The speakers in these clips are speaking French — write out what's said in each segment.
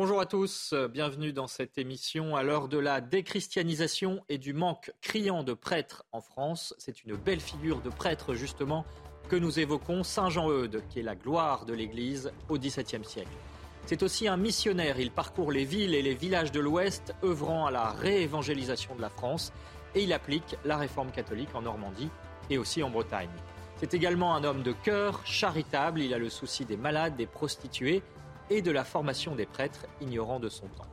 Bonjour à tous, bienvenue dans cette émission à l'heure de la déchristianisation et du manque criant de prêtres en France. C'est une belle figure de prêtre justement que nous évoquons, Saint Jean-Eudes, qui est la gloire de l'Église au XVIIe siècle. C'est aussi un missionnaire, il parcourt les villes et les villages de l'Ouest, œuvrant à la réévangélisation de la France, et il applique la réforme catholique en Normandie et aussi en Bretagne. C'est également un homme de cœur, charitable, il a le souci des malades, des prostituées, et de la formation des prêtres ignorants de son temps.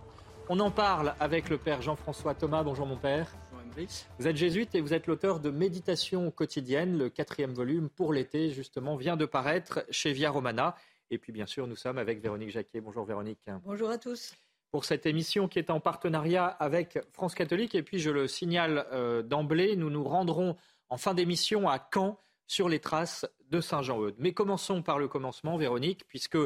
On en parle avec le père Jean-François Thomas. Bonjour mon père. Vous êtes jésuite et vous êtes l'auteur de Méditation quotidienne, le quatrième volume pour l'été justement vient de paraître chez Via Romana. Et puis bien sûr nous sommes avec Véronique Jacquet. Bonjour Véronique. Bonjour à tous. Pour cette émission qui est en partenariat avec France Catholique et puis je le signale euh, d'emblée, nous nous rendrons en fin d'émission à Caen sur les traces de Saint Jean-Eudes. Mais commençons par le commencement Véronique puisque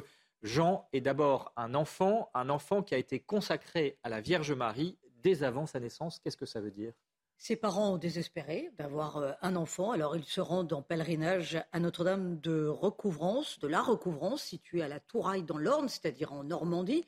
Jean est d'abord un enfant, un enfant qui a été consacré à la Vierge Marie dès avant sa naissance. Qu'est-ce que ça veut dire? Ses parents ont désespéré d'avoir euh, un enfant, alors ils se rendent en pèlerinage à Notre-Dame de Recouvrance, de la Recouvrance, située à la Touraille dans l'Orne, c'est-à-dire en Normandie,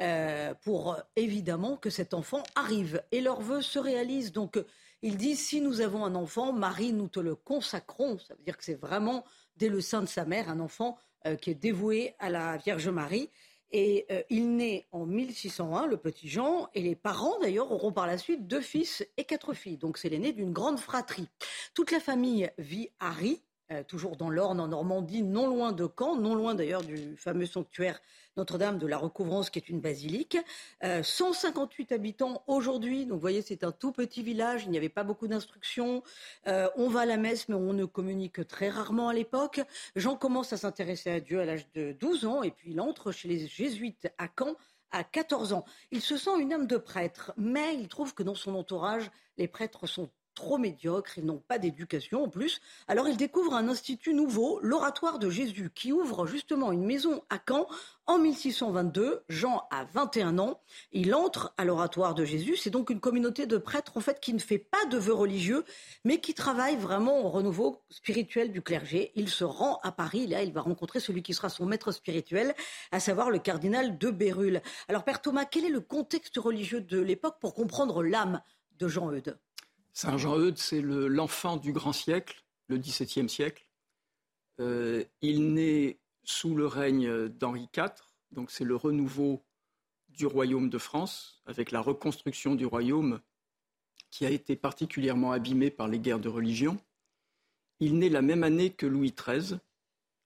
euh, pour évidemment que cet enfant arrive. Et leur vœu se réalise. Donc ils disent si nous avons un enfant, Marie, nous te le consacrons. Ça veut dire que c'est vraiment dès le sein de sa mère un enfant euh, qui est dévoué à la Vierge Marie. Et euh, il naît en 1601, le petit Jean, et les parents d'ailleurs auront par la suite deux fils et quatre filles. Donc c'est l'aîné d'une grande fratrie. Toute la famille vit à Rie, euh, toujours dans l'Orne, en Normandie, non loin de Caen, non loin d'ailleurs du fameux sanctuaire Notre-Dame de la Recouvrance, qui est une basilique. 158 euh, habitants aujourd'hui, donc vous voyez, c'est un tout petit village, il n'y avait pas beaucoup d'instructions. Euh, on va à la messe, mais on ne communique très rarement à l'époque. Jean commence à s'intéresser à Dieu à l'âge de 12 ans, et puis il entre chez les jésuites à Caen à 14 ans. Il se sent une âme de prêtre, mais il trouve que dans son entourage, les prêtres sont trop médiocres, ils n'ont pas d'éducation en plus. Alors il découvre un institut nouveau, l'Oratoire de Jésus, qui ouvre justement une maison à Caen en 1622. Jean a 21 ans, il entre à l'Oratoire de Jésus. C'est donc une communauté de prêtres en fait qui ne fait pas de vœux religieux, mais qui travaille vraiment au renouveau spirituel du clergé. Il se rend à Paris, là il va rencontrer celui qui sera son maître spirituel, à savoir le cardinal de Bérulle. Alors Père Thomas, quel est le contexte religieux de l'époque pour comprendre l'âme de Jean Eudes? Saint Jean-Eudes, c'est l'enfant du grand siècle, le XVIIe siècle. Euh, il naît sous le règne d'Henri IV, donc c'est le renouveau du royaume de France, avec la reconstruction du royaume qui a été particulièrement abîmé par les guerres de religion. Il naît la même année que Louis XIII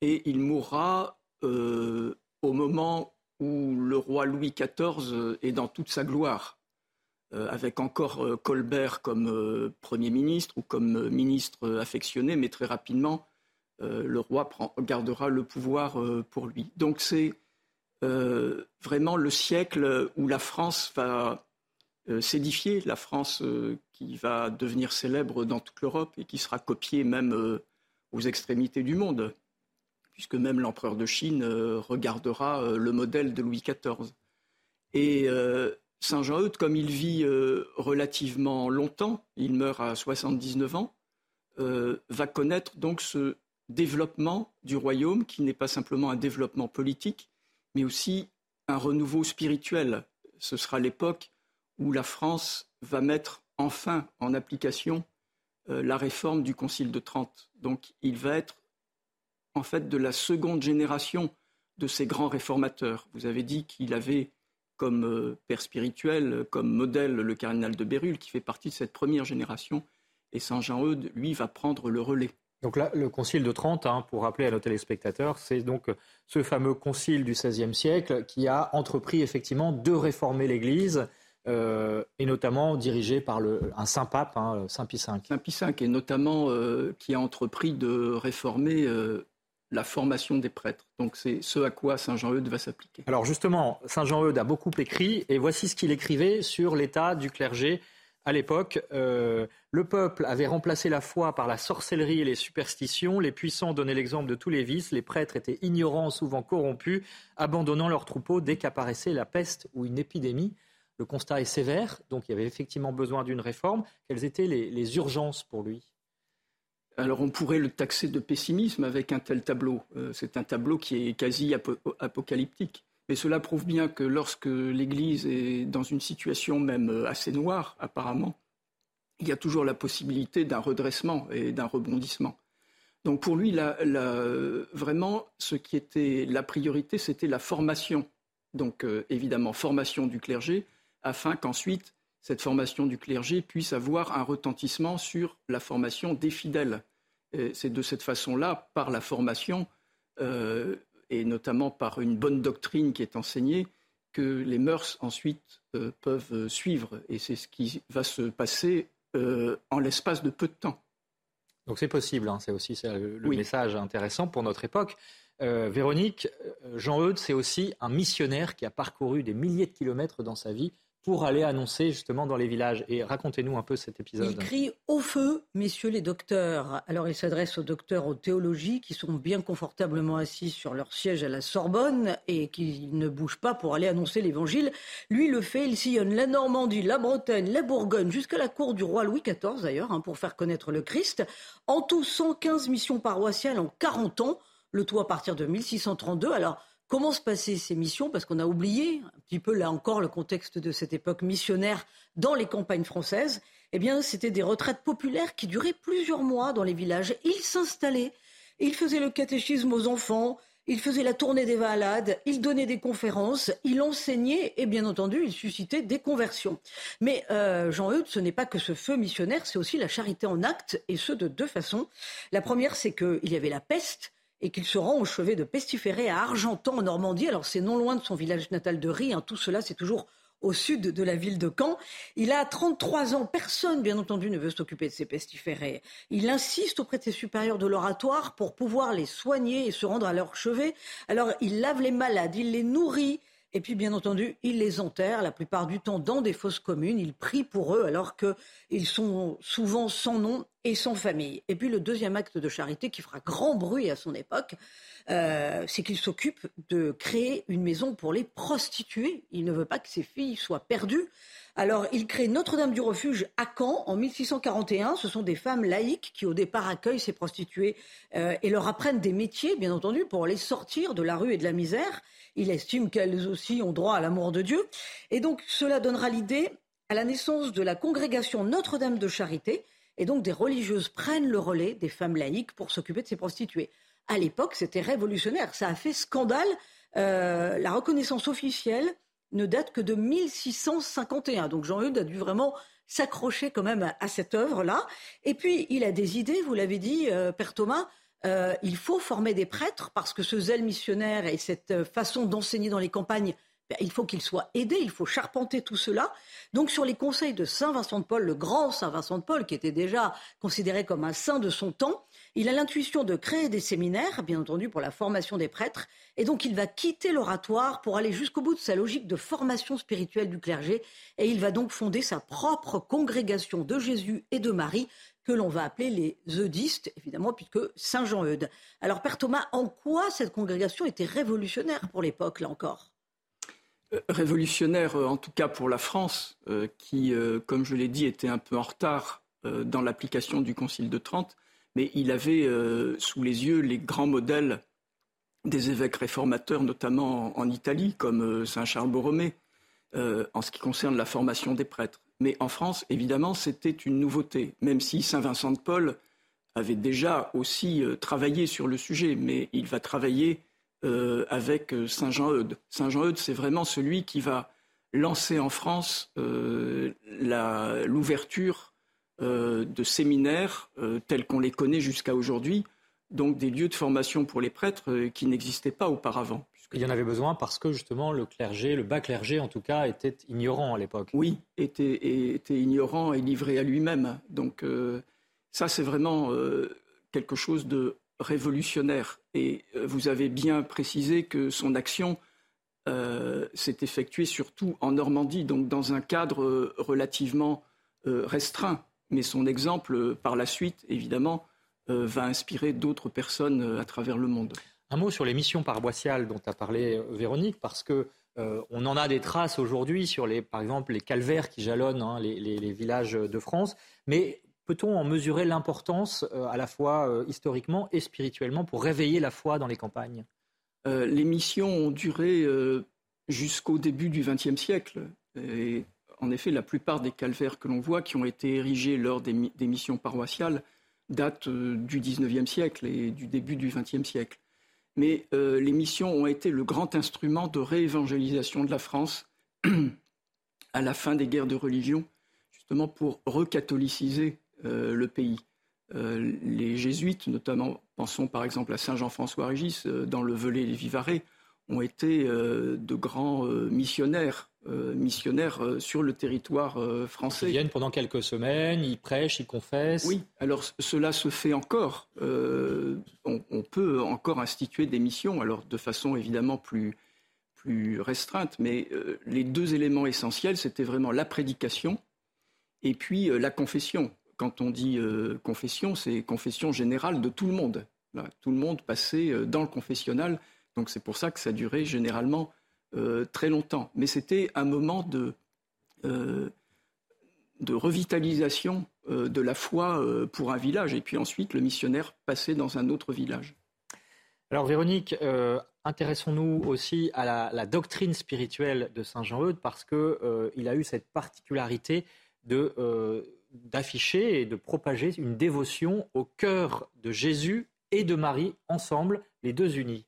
et il mourra euh, au moment où le roi Louis XIV est dans toute sa gloire. Euh, avec encore euh, Colbert comme euh, Premier ministre ou comme ministre affectionné, mais très rapidement, le roi gardera le pouvoir pour lui. Donc c'est vraiment le siècle où la France va s'édifier, la France qui va devenir célèbre dans toute l'Europe et qui sera copiée même aux extrémités du monde, puisque même l'empereur de Chine regardera le modèle de Louis XIV. Et Saint Jean-Eudes, comme il vit euh, relativement longtemps, il meurt à 79 ans, euh, va connaître donc ce développement du royaume qui n'est pas simplement un développement politique, mais aussi un renouveau spirituel. Ce sera l'époque où la France va mettre enfin en application euh, la réforme du Concile de Trente. Donc il va être en fait de la seconde génération de ces grands réformateurs. Vous avez dit qu'il avait comme euh, père spirituel, comme modèle le cardinal de Bérulle, qui fait partie de cette première génération. Et Saint Jean-Eudes, lui, va prendre le relais. Donc là, le concile de Trente, hein, pour rappeler à nos téléspectateurs, c'est donc ce fameux concile du XVIe siècle qui a entrepris effectivement de réformer l'Église, euh, et notamment dirigé par le, un saint pape, hein, Saint Pie V. Saint Pie V, et notamment euh, qui a entrepris de réformer la formation des prêtres. Donc c'est ce à quoi Saint Jean-Eudes va s'appliquer. Alors justement, Saint Jean-Eudes a beaucoup écrit et voici ce qu'il écrivait sur l'état du clergé à l'époque. Euh, le peuple avait remplacé la foi par la sorcellerie et les superstitions. Les puissants donnaient l'exemple de tous les vices. Les prêtres étaient ignorants, souvent corrompus, abandonnant leurs troupeaux dès qu'apparaissait la peste ou une épidémie. Le constat est sévère, donc il y avait effectivement besoin d'une réforme. Quelles étaient les urgences pour lui? Alors on pourrait le taxer de pessimisme avec un tel tableau. Euh, c'est un tableau qui est quasi apocalyptique. Mais cela prouve bien que lorsque l'Église est dans une situation même euh, assez noire, apparemment, il y a toujours la possibilité d'un redressement et d'un rebondissement. Donc pour lui, vraiment, ce qui était la priorité, c'était la formation. Donc euh, évidemment, formation du clergé, afin qu'ensuite cette formation du clergé puisse avoir un retentissement sur la formation des fidèles. C'est de cette façon-là, par la formation, euh, et notamment par une bonne doctrine qui est enseignée, que les mœurs ensuite euh, peuvent suivre. Et c'est ce qui va se passer euh, en l'espace de peu de temps. Donc c'est possible, hein. c'est aussi le, message intéressant pour notre époque. Véronique, Jean-Eudes, c'est aussi un missionnaire qui a parcouru des milliers de kilomètres dans sa vie pour aller annoncer justement dans les villages. Et racontez-nous un peu cet épisode. Il crie au feu, messieurs les docteurs. Alors il s'adresse aux docteurs en théologie qui sont bien confortablement assis sur leur siège à la Sorbonne et qui ne bougent pas pour aller annoncer l'évangile. Lui le fait, il sillonne la Normandie, la Bretagne, la Bourgogne, jusqu'à la cour du roi Louis XIV d'ailleurs, hein, pour faire connaître le Christ. En tout, 115 missions paroissiales en 40 ans, le tout à partir de 1632. Alors Comment se passaient ces missions Parce qu'on a oublié un petit peu là encore le contexte de cette époque missionnaire dans les campagnes françaises. Eh bien, c'était des retraites populaires qui duraient plusieurs mois dans les villages. Ils s'installaient, ils faisaient le catéchisme aux enfants, ils faisaient la tournée des valades, ils donnaient des conférences, ils enseignaient et bien entendu, ils suscitaient des conversions. Mais euh, Jean-Eudes, ce n'est pas que ce feu missionnaire, c'est aussi la charité en acte et ce de deux façons. La première, c'est qu'il y avait la peste et qu'il se rend au chevet de Pestiféré à Argentan en Normandie. Alors c'est non loin de son village natal de Rie, hein. tout cela c'est toujours au sud de la ville de Caen. Il a 33 ans. Personne, bien entendu, ne veut s'occuper de ces pestiférés. Il insiste auprès de ses supérieurs de l'oratoire pour pouvoir les soigner et se rendre à leur chevet. Alors, il lave les malades, il les nourrit, et puis, bien entendu, il les enterre la plupart du temps dans des fosses communes. Il prie pour eux alors qu'ils sont souvent sans nom et sans famille. Et puis, le deuxième acte de charité qui fera grand bruit à son époque, euh, c'est qu'il s'occupe de créer une maison pour les prostituées. Il ne veut pas que ses filles soient perdues. Alors, il crée Notre-Dame du Refuge à Caen en 1641. Ce sont des femmes laïques qui, au départ, accueillent ces prostituées euh, et leur apprennent des métiers, bien entendu, pour les sortir de la rue et de la misère. Il estime qu'elles aussi ont droit à l'amour de Dieu. Et donc, cela donnera l'idée à la naissance de la congrégation Notre-Dame de Charité. Et donc, des religieuses prennent le relais des femmes laïques pour s'occuper de ces prostituées. À l'époque, c'était révolutionnaire. Ça a fait scandale. Euh, la reconnaissance officielle ne date que de 1651. Donc Jean-Eudes a dû vraiment s'accrocher quand même à, cette œuvre-là. Et puis, il a des idées, vous l'avez dit, euh, Père Thomas. Euh, il faut former des prêtres parce que ce zèle missionnaire et cette façon d'enseigner dans les campagnes, il faut qu'ils soient aidés, il faut charpenter tout cela. Donc sur les conseils de Saint Vincent de Paul, le grand Saint Vincent de Paul, qui était déjà considéré comme un saint de son temps, il a l'intuition de créer des séminaires, bien entendu, pour la formation des prêtres. Et donc, il va quitter l'oratoire pour aller jusqu'au bout de sa logique de formation spirituelle du clergé. Et il va donc fonder sa propre congrégation de Jésus et de Marie, que l'on va appeler les eudistes, évidemment, puisque Saint Jean-Eudes. Alors, Père Thomas, en quoi cette congrégation était révolutionnaire pour l'époque, là encore? Révolutionnaire, euh, en tout cas pour la France, euh, qui, comme je l'ai dit, était un peu en retard dans l'application du Concile de Trente mais il avait euh, sous les yeux les grands modèles des évêques réformateurs, notamment en, Italie, comme euh, Saint Charles Borromée, euh, en ce qui concerne la formation des prêtres. Mais en France, évidemment, c'était une nouveauté, même si Saint Vincent de Paul avait déjà aussi travaillé sur le sujet, mais il va travailler avec Saint Jean-Eudes. Saint Jean-Eudes, c'est vraiment celui qui va lancer en France l'ouverture euh, de séminaires euh, tels qu'on les connaît jusqu'à aujourd'hui, donc des lieux de formation pour les prêtres euh, qui n'existaient pas auparavant. Il y en avait besoin parce que justement le clergé, le bas clergé en tout cas, était ignorant à l'époque. Oui, était, était ignorant et livré à lui-même. Donc ça, c'est vraiment quelque chose de révolutionnaire. Et vous avez bien précisé que son action s'est effectuée surtout en Normandie, donc dans un cadre relativement restreint. Mais son exemple, par la suite, évidemment, va inspirer d'autres personnes à travers le monde. Un mot sur les missions paroissiales dont a parlé Véronique, parce que euh, on en a des traces aujourd'hui sur, les, par exemple, les calvaires qui jalonnent hein, les, villages de France. Mais peut-on en mesurer l'importance euh, à la fois euh, historiquement et spirituellement pour réveiller la foi dans les campagnes? Les missions ont duré jusqu'au début du XXe siècle. En effet, la plupart des calvaires que l'on voit qui ont été érigés lors des, missions paroissiales datent du XIXe siècle et du début du XXe siècle mais euh, les missions ont été le grand instrument de réévangélisation de la France à la fin des guerres de religion, justement pour recatholiciser euh, le pays. Euh, les jésuites, notamment, pensons par exemple à Saint Jean-François Régis, dans le Velay les Vivarais, ont été de grands missionnaires euh, missionnaires euh, sur le territoire euh, français. Ils viennent pendant quelques semaines, ils prêchent, ils confessent. Oui, alors cela se fait encore. On, peut encore instituer des missions, alors de façon évidemment plus, plus restreinte, mais les deux éléments essentiels, c'était vraiment la prédication et puis la confession. Quand on dit confession, c'est confession générale de tout le monde. tout le monde passait dans le confessionnal, donc c'est pour ça que ça durait généralement euh, très longtemps. Mais c'était un moment de, euh, revitalisation euh, de la foi pour un village. Et puis ensuite, le missionnaire passait dans un autre village. Alors Véronique, intéressons-nous aussi à la, doctrine spirituelle de Saint Jean-Eudes parce qu'il a eu cette particularité de, d'afficher et de propager une dévotion au cœur de Jésus et de Marie ensemble, les deux unis.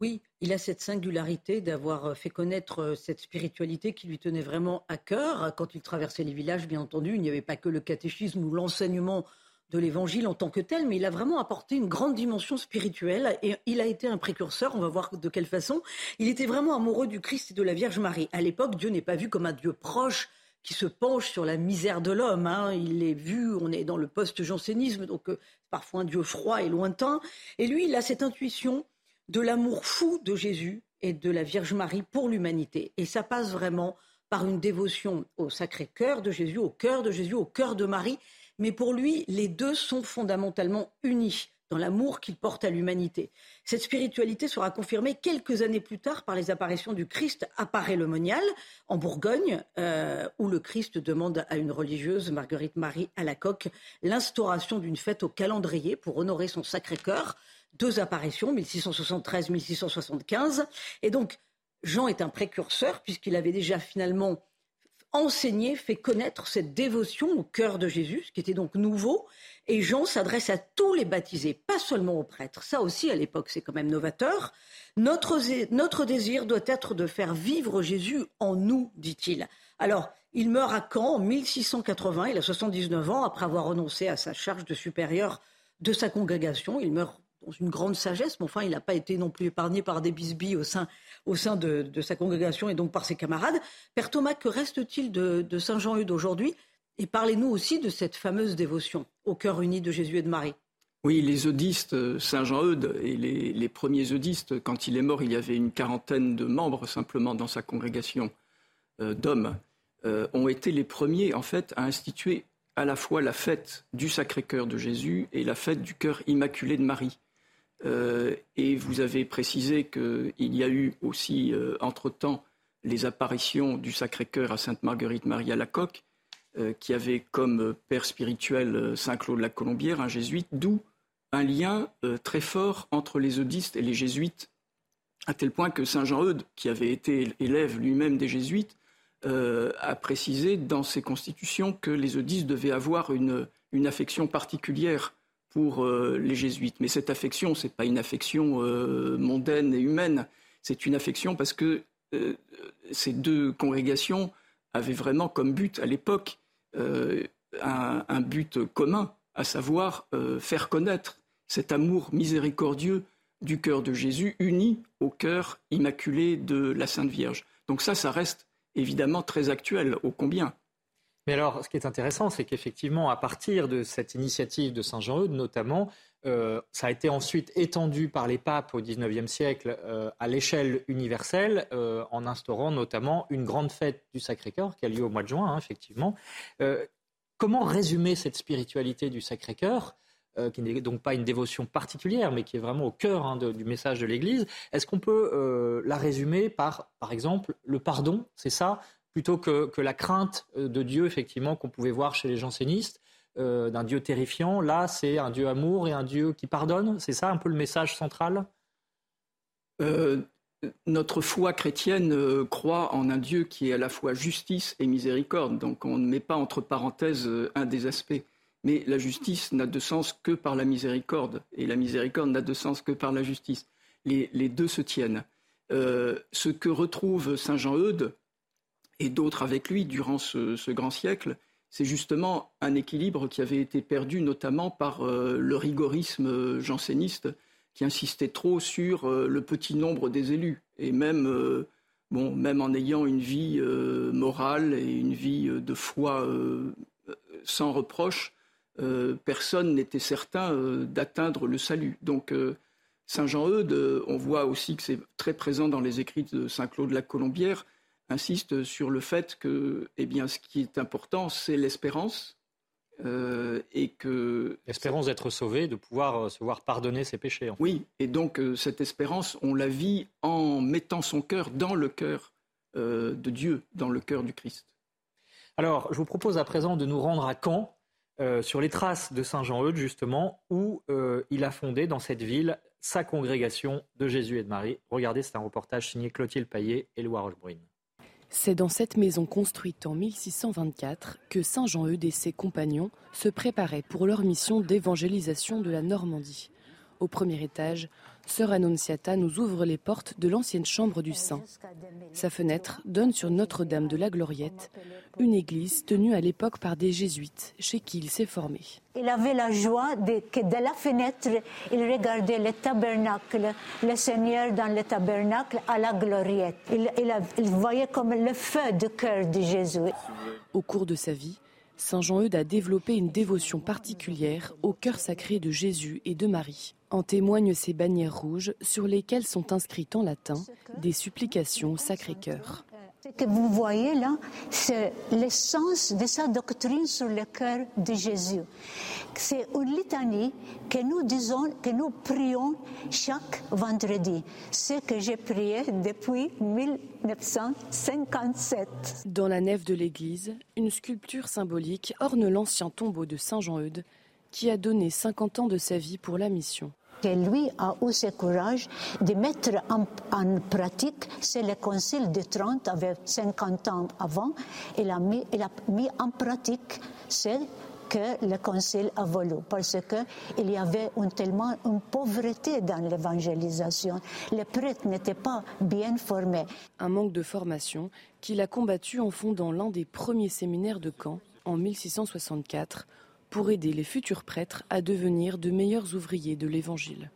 Oui, il a cette singularité d'avoir euh, fait connaître euh, cette spiritualité qui lui tenait vraiment à cœur. Quand il traversait les villages, bien entendu, il n'y avait pas que le catéchisme ou l'enseignement de l'évangile en tant que tel, mais il a vraiment apporté une grande dimension spirituelle et il a été un précurseur, on va voir de quelle façon. Il était vraiment amoureux du Christ et de la Vierge Marie. À l'époque, Dieu n'est pas vu comme un Dieu proche qui se penche sur la misère de l'homme. Hein. Il est vu, on est dans le post-jansénisme, donc euh, parfois un Dieu froid et lointain. Et lui, il a cette intuition de l'amour fou de Jésus et de la Vierge Marie pour l'humanité. Et ça passe vraiment par une dévotion au sacré cœur de Jésus, au cœur de Jésus, au cœur de Marie. Mais pour lui, les deux sont fondamentalement unis dans l'amour qu'il porte à l'humanité. Cette spiritualité sera confirmée quelques années plus tard par les apparitions du Christ apparaît le monial en Bourgogne, euh, où le Christ demande à une religieuse, Marguerite Marie à la coque, l'instauration d'une fête au calendrier pour honorer son sacré cœur deux apparitions, 1673-1675. Et donc, Jean est un précurseur, puisqu'il avait déjà finalement enseigné, fait connaître cette dévotion au cœur de Jésus, ce qui était donc nouveau. Et Jean s'adresse à tous les baptisés, pas seulement aux prêtres. Ça aussi, à l'époque, c'est quand même novateur. Notre désir doit être de faire vivre Jésus en nous, dit-il. Alors, il meurt à Caen en 1680, il a 79 ans, après avoir renoncé à sa charge de supérieur de sa congrégation. Il meurt dans une grande sagesse, mais enfin, il n'a pas été non plus épargné par des bisbilles au sein, au sein de, sa congrégation et donc par ses camarades. Père Thomas, que reste-t-il de, Saint Jean-Eudes aujourd'hui? Et parlez-nous aussi de cette fameuse dévotion au cœur uni de Jésus et de Marie. Oui, les eudistes, Saint Jean-Eudes et les, premiers eudistes, quand il est mort, il y avait une quarantaine de membres simplement dans sa congrégation euh, d'hommes, euh, ont été les premiers en fait à instituer à la fois la fête du Sacré-Cœur de Jésus et la fête du cœur immaculé de Marie. Euh, et vous avez précisé qu'il y a eu aussi, euh, entre-temps, les apparitions du Sacré-Cœur à Sainte-Marguerite-Marie à la Coque, euh, qui avait comme père spirituel Saint Claude la Colombière, un jésuite, d'où un lien très fort entre les eudistes et les jésuites, à tel point que Saint Jean-Eudes, qui avait été élève lui-même des jésuites, a précisé dans ses constitutions que les eudistes devaient avoir une affection particulière pour euh, les jésuites. Mais cette affection, ce n'est pas une affection euh, mondaine et humaine, c'est une affection parce que euh, ces deux congrégations avaient vraiment comme but à l'époque un, but commun, à savoir faire connaître cet amour miséricordieux du cœur de Jésus uni au cœur immaculé de la Sainte Vierge. Donc ça, ça reste évidemment très actuel, ô combien. Mais alors, ce qui est intéressant, c'est qu'effectivement, à partir de cette initiative de Saint-Jean-Eudes, notamment, euh, ça a été ensuite étendu par les papes au XIXe siècle euh, à l'échelle universelle, euh, en instaurant notamment une grande fête du Sacré-Cœur qui a lieu au mois de juin, hein, effectivement. comment résumer cette spiritualité du Sacré-Cœur qui n'est donc pas une dévotion particulière, mais qui est vraiment au cœur hein, du message de l'Église? Est-ce qu'on peut la résumer par, par exemple, le pardon C'est ça plutôt que, que, la crainte de Dieu, effectivement, qu'on pouvait voir chez les jansénistes euh, d'un Dieu terrifiant. Là, c'est un Dieu amour et un Dieu qui pardonne. C'est ça un peu le message central? Euh, Notre foi chrétienne euh, croit en un Dieu qui est à la fois justice et miséricorde. Donc on ne met pas entre parenthèses un des aspects. Mais la justice n'a de sens que par la miséricorde. Et la miséricorde n'a de sens que par la justice. Les, deux se tiennent. ce que retrouve Saint Jean-Eudes, et d'autres avec lui durant ce grand siècle, c'est justement un équilibre qui avait été perdu notamment par euh, le rigorisme euh, janséniste qui insistait trop sur euh, le petit nombre des élus. Et même, bon, même en ayant une vie morale et une vie de foi sans reproche, personne n'était certain d'atteindre le salut. Donc, Saint Jean-Eudes, on voit aussi que c'est très présent dans les écrits de Saint Claude la Colombière, insiste sur le fait que, eh bien, ce qui est important, c'est l'espérance. Euh, et que l'espérance d'être sauvé, de pouvoir euh, se voir pardonner ses péchés. Oui, et donc euh, cette espérance, on la vit en mettant son cœur dans le cœur de Dieu, dans le cœur du Christ. Alors, je vous propose à présent de nous rendre à Caen, sur les traces de Saint Jean-Eudes, justement, où il a fondé dans cette ville sa congrégation de Jésus et de Marie. Regardez, c'est un reportage signé Clotilde Paillet et Loire Rochebrune. C'est dans cette maison construite en 1624 que Saint Jean-Eudes et ses compagnons se préparaient pour leur mission d'évangélisation de la Normandie. Au premier étage, Sœur Annonciata nous ouvre les portes de l'ancienne chambre du Saint. Sa fenêtre donne sur Notre-Dame de la Gloriette, une église tenue à l'époque par des jésuites, chez qui il s'est formé. Il avait la joie de, que de la fenêtre, il regardait le tabernacle, le Seigneur dans le tabernacle à la Gloriette. Il, il voyait comme le feu du cœur de Jésus. Au cours de sa vie, Saint Jean-Eudes a développé une dévotion particulière au cœur sacré de Jésus et de Marie. En témoignent ces bannières rouges sur lesquelles sont inscrites en latin des supplications au Sacré-Cœur. Ce que vous voyez là, c'est l'essence de sa doctrine sur le cœur de Jésus. C'est une litanie que nous disons, que nous prions chaque vendredi. Ce que j'ai prié depuis 1957. Dans la nef de l'église, une sculpture symbolique orne l'ancien tombeau de Saint Jean-Eudes qui a donné 50 ans de sa vie pour la mission que lui a eu ce courage de mettre en, pratique, c'est le Concile de Trente, avec 50 ans avant, il a mis, il a mis en pratique ce que le Concile a voulu, parce qu'il y avait tellement une pauvreté dans l'évangélisation. Les prêtres n'étaient pas bien formés. Un manque de formation qu'il a combattu en fondant l'un des premiers séminaires de Caen en 1664 pour aider les futurs prêtres à devenir de meilleurs ouvriers de l'Évangile.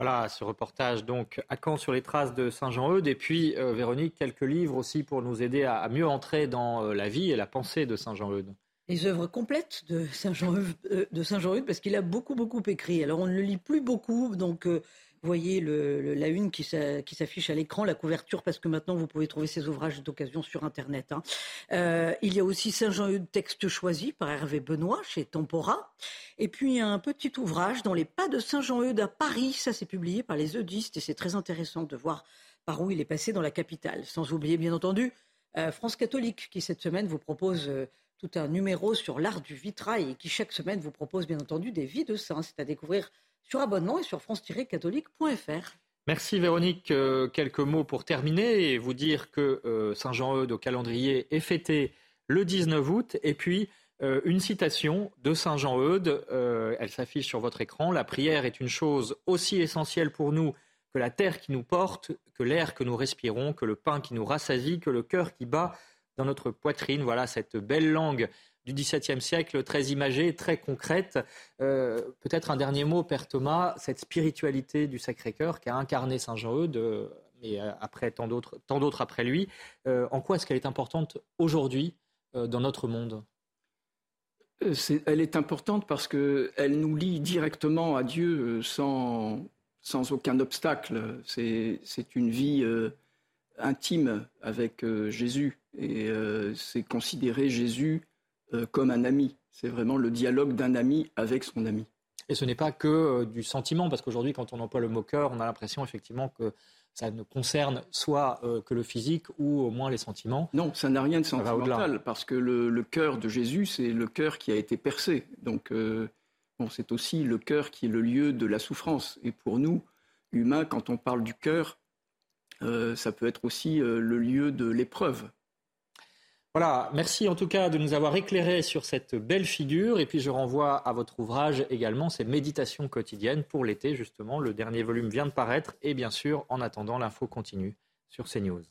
Voilà, ce reportage donc à Caen sur les traces de Saint-Jean-Eudes. Et puis, euh, Véronique, quelques livres aussi pour nous aider à, mieux entrer dans euh, la vie et la pensée de Saint-Jean-Eudes. Les œuvres complètes de euh, Saint parce qu'il a beaucoup, beaucoup écrit. Alors, on ne le lit plus beaucoup, donc voyez la une qui s'affiche à l'écran, la couverture, parce que maintenant vous pouvez trouver ces ouvrages d'occasion sur Internet. Hein. Euh, il y a aussi Saint-Jean-Eudes, texte choisi par Hervé Benoît chez Tempora. Et puis un petit ouvrage dans les pas de Saint-Jean-Eudes à Paris. Ça, c'est publié par les Eudistes et c'est très intéressant de voir par où il est passé dans la capitale. Sans oublier, bien entendu, euh, France catholique qui cette semaine vous propose euh, tout un numéro sur l'art du vitrail et qui chaque semaine vous propose bien entendu des vies de saints. C'est à découvrir sur abonnement et sur france-catholique.fr. Merci Véronique. Euh, quelques mots pour terminer et vous dire que euh, Saint-Jean-Eudes au calendrier est fêté le 19 août et puis euh, une citation de Saint-Jean-Eudes, elle s'affiche sur votre écran. La prière est une chose aussi essentielle pour nous que la terre qui nous porte, que l'air que nous respirons, que le pain qui nous rassasie, que le cœur qui bat dans notre poitrine. Voilà cette belle langue du XVIIe siècle, très imagée, très concrète. Euh, peut-être un dernier mot, Père Thomas, cette spiritualité du Sacré-Cœur qui a incarné Saint Jean-Eudes, euh, mais euh, après tant d'autres, après lui. en quoi est-ce qu'elle est importante aujourd'hui dans notre monde? Elle est importante parce qu'elle nous lie directement à Dieu sans aucun obstacle. C'est une vie intime avec Jésus et c'est considérer Jésus comme un ami. C'est vraiment le dialogue d'un ami avec son ami. Et ce n'est pas que euh, du sentiment, parce qu'aujourd'hui, quand on emploie le mot cœur, on a l'impression effectivement que ça ne concerne soit euh, que le physique ou au moins les sentiments. Non, ça n'a rien de sentimental, parce que le, cœur de Jésus, c'est le cœur qui a été percé. Donc, euh, bon, c'est aussi le cœur qui est le lieu de la souffrance. Et pour nous, humains, quand on parle du cœur, ça peut être aussi le lieu de l'épreuve. Voilà, merci en tout cas de nous avoir éclairé sur cette belle figure. Et puis je renvoie à votre ouvrage également, ces méditations quotidiennes pour l'été, justement. Le dernier volume vient de paraître. Et bien sûr, en attendant, l'info continue sur CNews.